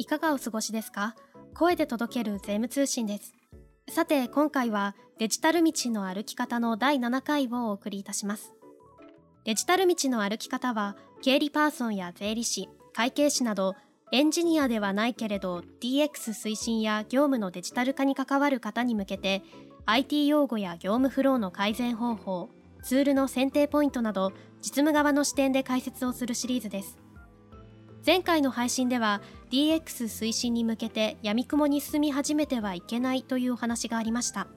いかがお過ごしですか？声で届ける税務通信です。さて今回はデジタル道の歩き方の第7回をお送りいたします。デジタル道の歩き方は経理パーソンや税理士会計士などエンジニアではないけれど DX 推進や業務のデジタル化に関わる方に向けて IT 用語や業務フローの改善方法ツールの選定ポイントなど実務側の視点で解説をするシリーズです。前回の配信では DX 推進に向けて闇雲に進み始めてはいけないというお話がありました。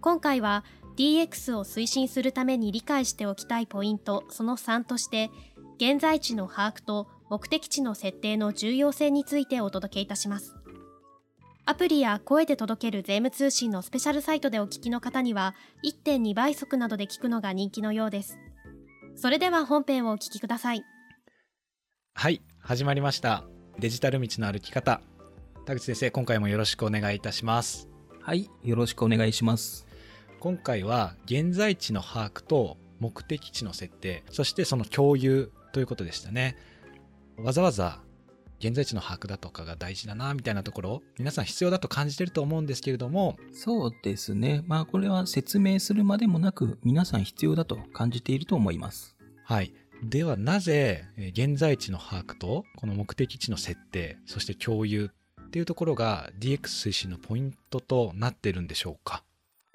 今回は DX を推進するために理解しておきたいポイントその3として現在地の把握と目的地の設定の重要性についてお届けいたします。アプリや声で届ける税務通信のスペシャルサイトでお聞きの方には1.2倍速などで聞くのが人気のようです。それでは本編をお聞きください。はい始まりました。デジタル道の歩き方田口先生今回もよろしくお願いいたしますはい、よろしくお願いします。今回は現在地の把握と目的地の設定そしてその共有ということでしたねわざわざ現在地の把握だとかが大事だなみたいなところ皆さん必要だと感じてると思うんですけれどもそうですね。まあこれは説明するまでもなく皆さん必要だと感じていると思います。はいではなぜえー現在地の把握とこの目的地の設定そして共有っていうところが DX 推進のポイントとなってるんでしょうか？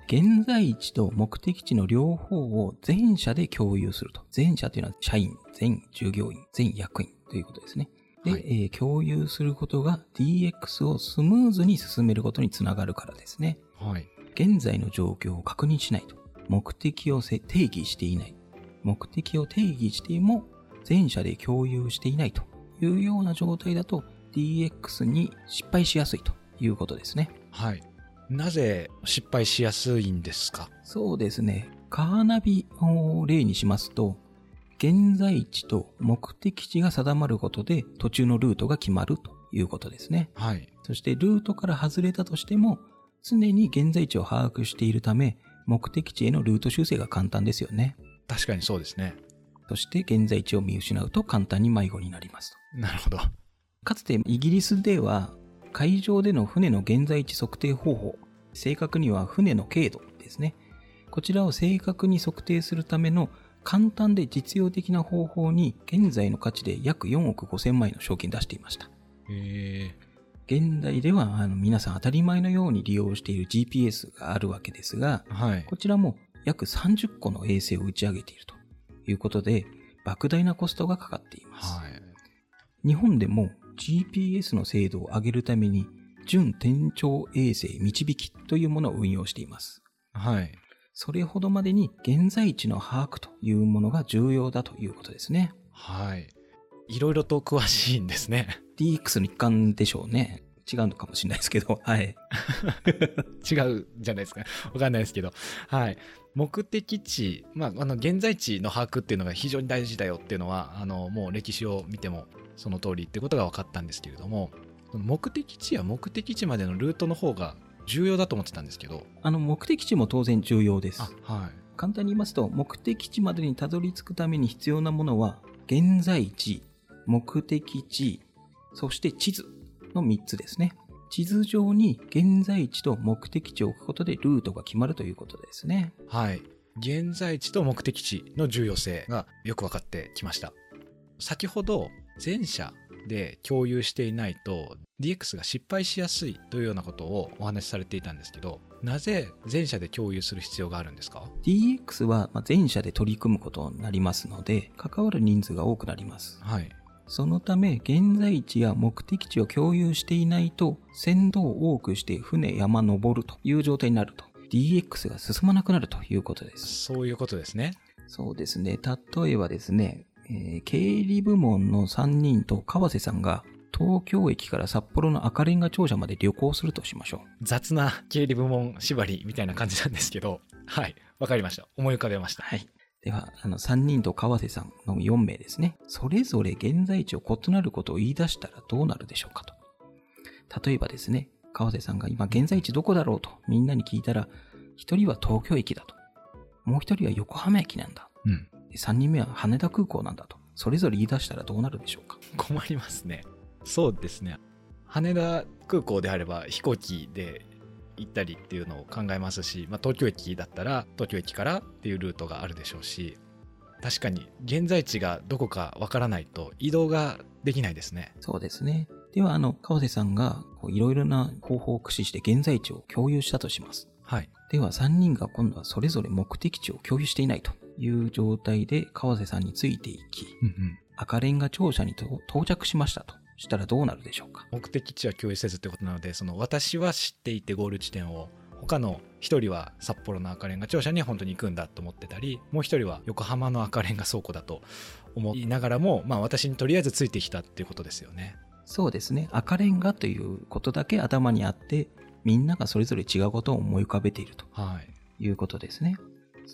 現在地と目的地の両方を全社で共有すると。全社というのは社員、全従業員、全役員ということですね。で、はいえー共有することが DX をスムーズに進めることにつながるからですね。はい現在の状況を確認しないと。目的をせ定義していない。目的を定義しても全社で共有していないというような状態だと DX に失敗しやすいということですね。はいなぜ失敗しやすいんですか？そうですね。カーナビを例にしますと、現在地と目的地が定まることで途中のルートが決まるということですね。はいそしてルートから外れたとしても、常に現在地を把握しているため、目的地へのルート修正が簡単ですよね。確かにそうですねそして現在地を見失うと簡単に迷子になりますなるほどと。かつてイギリスでは、海上での船の現在地測定方法、正確には船の経度ですね。こちらを正確に測定するための簡単で実用的な方法に現在の価値で約4億5千万円の賞金出していました。へえ現代ではあの皆さん当たり前のように利用している GPS があるわけですが、はいこちらも約30個の衛星を打ち上げているということで、莫大なコストがかかっています。はい日本でも GPS の精度を上げるために、準天頂衛星導きというものを運用しています。はいそれほどまでに現在地の把握というものが重要だということですね。はいいろいろと詳しいんですね DX の一環でしょうね。違うのかもしれないですけど、はい。違うじゃないですか。わかんないですけど。はい。目的地、まあ、あの現在地の把握っていうのが非常に大事だよっていうのはあのもう歴史を見てもその通りってことが分かったんですけれども目的地や目的地までのルートの方が重要だと思ってたんですけど。あの、目的地も当然重要です。はい。簡単に言いますと、目的地までにたどり着くために必要なものは、現在地、目的地、そして地図の3つですね。地図上に現在地と目的地を置くことでルートが決まるということですね。はい。現在地と目的地の重要性がよく分かってきました。先ほど全社で共有していないと DX が失敗しやすいというようなことをお話しされていたんですけど、なぜ全社で共有する必要があるんですか？DX はまあ全社で取り組むことになりますので、関わる人数が多くなります。はい。そのため、現在地や目的地を共有していないと、船頭を多くして船山登るという状態になると。DX が進まなくなるということです。そういうことですね。そうですね。例えばですね、えー経理部門の3人と川瀬さんが東京駅から札幌の赤レンガ庁舎まで旅行するとしましょう。雑な経理部門縛りみたいな感じなんですけど、はい。わかりました。思い浮かべました。はい。では、あの、3人と川瀬さんの4名ですね。それぞれ現在地を異なることを言い出したらどうなるでしょうかと。例えばですね、川瀬さんが今現在地どこだろうとみんなに聞いたら、1人は東京駅だと。もう1人は横浜駅なんだ。うん。で3人目は羽田空港なんだと。それぞれ言い出したらどうなるでしょうか。困りますね。そうですね。羽田空港であれば飛行機で行ったりっていうのを考えますし、まあ、東京駅だったら東京駅からっていうルートがあるでしょうし確かに現在地がどこかわからないと移動ができないですねそうですね。では、あの、川瀬さんがいろいろな方法を駆使して現在地を共有したとします。はいでは、3人が今度はそれぞれ目的地を共有していないという状態で川瀬さんについていき、うんうん赤レンガ庁舎にと到着しましたとしたらどうなるでしょうか？目的地は共有せずってことなのでその私は知っていてゴール地点を他の一人は札幌の赤レンガ庁舎に本当に行くんだと思ってたりもう一人は横浜の赤レンガ倉庫だと思いながらも、まあ、私にとりあえずついてきたっていうことですよね。そうですね。赤レンガということだけ頭にあって、みんながそれぞれ違うことを思い浮かべているとはいいうことですね。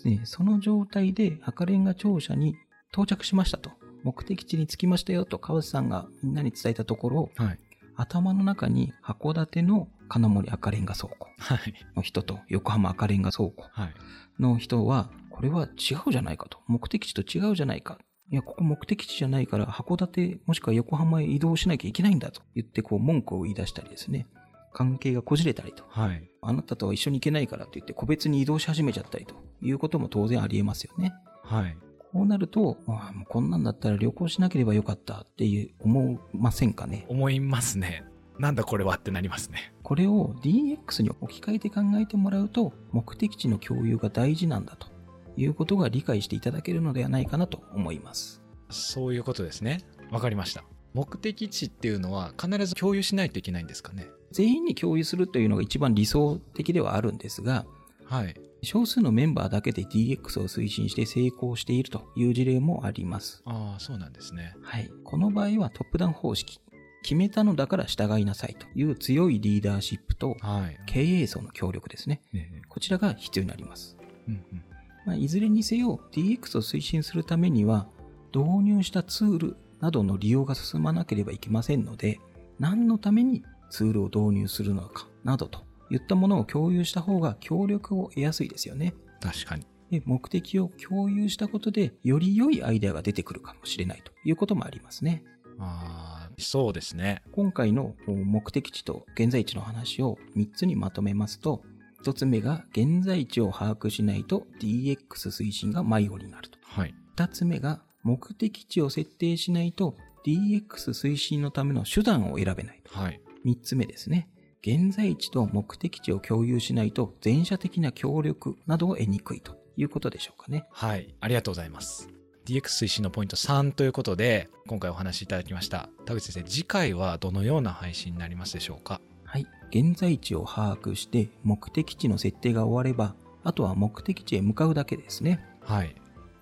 でその状態で赤レンガ庁舎に到着しましたと。目的地に着きましたよと川瀬さんがみんなに伝えたところ、はい頭の中に函館の金森赤レンガ倉庫はいの人と横浜赤レンガ倉庫はいの人は、これは違うじゃないかと。目的地と違うじゃないか。いや、ここ目的地じゃないから、函館もしくは横浜へ移動しなきゃいけないんだと言って、こう文句を言い出したりですね。関係がこじれたりと。はいあなたとは一緒に行けないからと言って、個別に移動し始めちゃったりということも当然ありえますよね。はいこうなると、ああもうこんなんだったら旅行しなければよかったっていう思いませんかね？思いますね。なんだこれはってなりますね。これを DX に置き換えて考えてもらうと、目的地の共有が大事なんだということが理解していただけるのではないかなと思います。そういうことですね。わかりました。目的地っていうのは必ず共有しないといけないんですかね？全員に共有するというのが一番理想的ではあるんですが、はい少数のメンバーだけで DX を推進して成功しているという事例もあります。ああそうなんですねはい。この場合はトップダウン方式。決めたのだから従いなさいという強いリーダーシップとはい経営層の協力ですね。ええこちらが必要になります。うんうんまあ、いずれにせよ DX を推進するためには導入したツールなどの利用が進まなければいけませんので何のためにツールを導入するのかなどといったものを共有した方が協力を得やすいですよね。確かにで目的を共有したことでより良いアイデアが出てくるかもしれないということもありますね。ああそうですね今回の目的地と現在地の話を3つにまとめますと1つ目が現在地を把握しないと DX 推進が迷子になると。はい2つ目が目的地を設定しないと DX 推進のための手段を選べないと。はい3つ目ですね。現在地と目的地を共有しないと全社的な協力などを得にくいということでしょうかね。はい、ありがとうございます。DX 推進のポイント3ということで、今回お話しいただきました。田口先生、次回はどのような配信になりますでしょうか？はい。現在地を把握して目的地の設定が終われば、あとは目的地へ向かうだけですね。はい。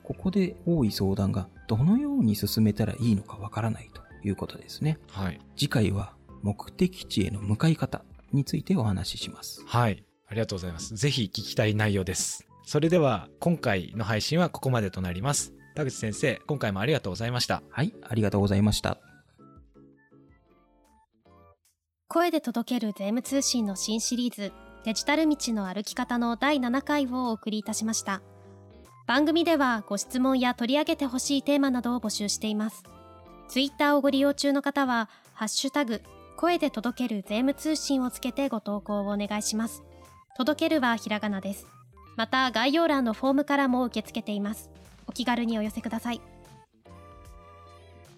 ここで多い相談がどのように進めたらいいのかわからないということですね。はい。次回は目的地への向かい方についてお話しします。はい。ありがとうございます。ぜひ聞きたい内容です。それでは、今回の配信はここまでとなります。田口先生、今回もありがとうございました。はい、ありがとうございました。声で届ける税務通信の新シリーズデジタル道の歩き方の第7回をお送りいたしました番組ではご質問や取り上げてほしいテーマなどを募集していますツイッターをご利用中の方はハッシュタグ声で届ける税務通信をつけてご投稿をお願いします届けるはひらがなですまた概要欄のフォームからも受け付けていますお気軽にお寄せください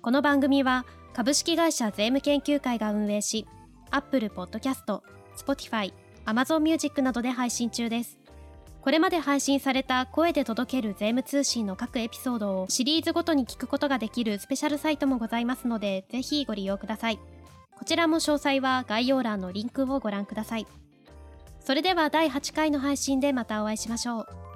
この番組は株式会社税務研究会が運営し Apple Podcast、Spotify、Amazon Music などで配信中です。これまで配信された声で届ける税務通信の各エピソードをシリーズごとに聞くことができるスペシャルサイトもございますので、ぜひご利用ください。こちらも詳細は概要欄のリンクをご覧ください。それでは第8回の配信でまたお会いしましょう。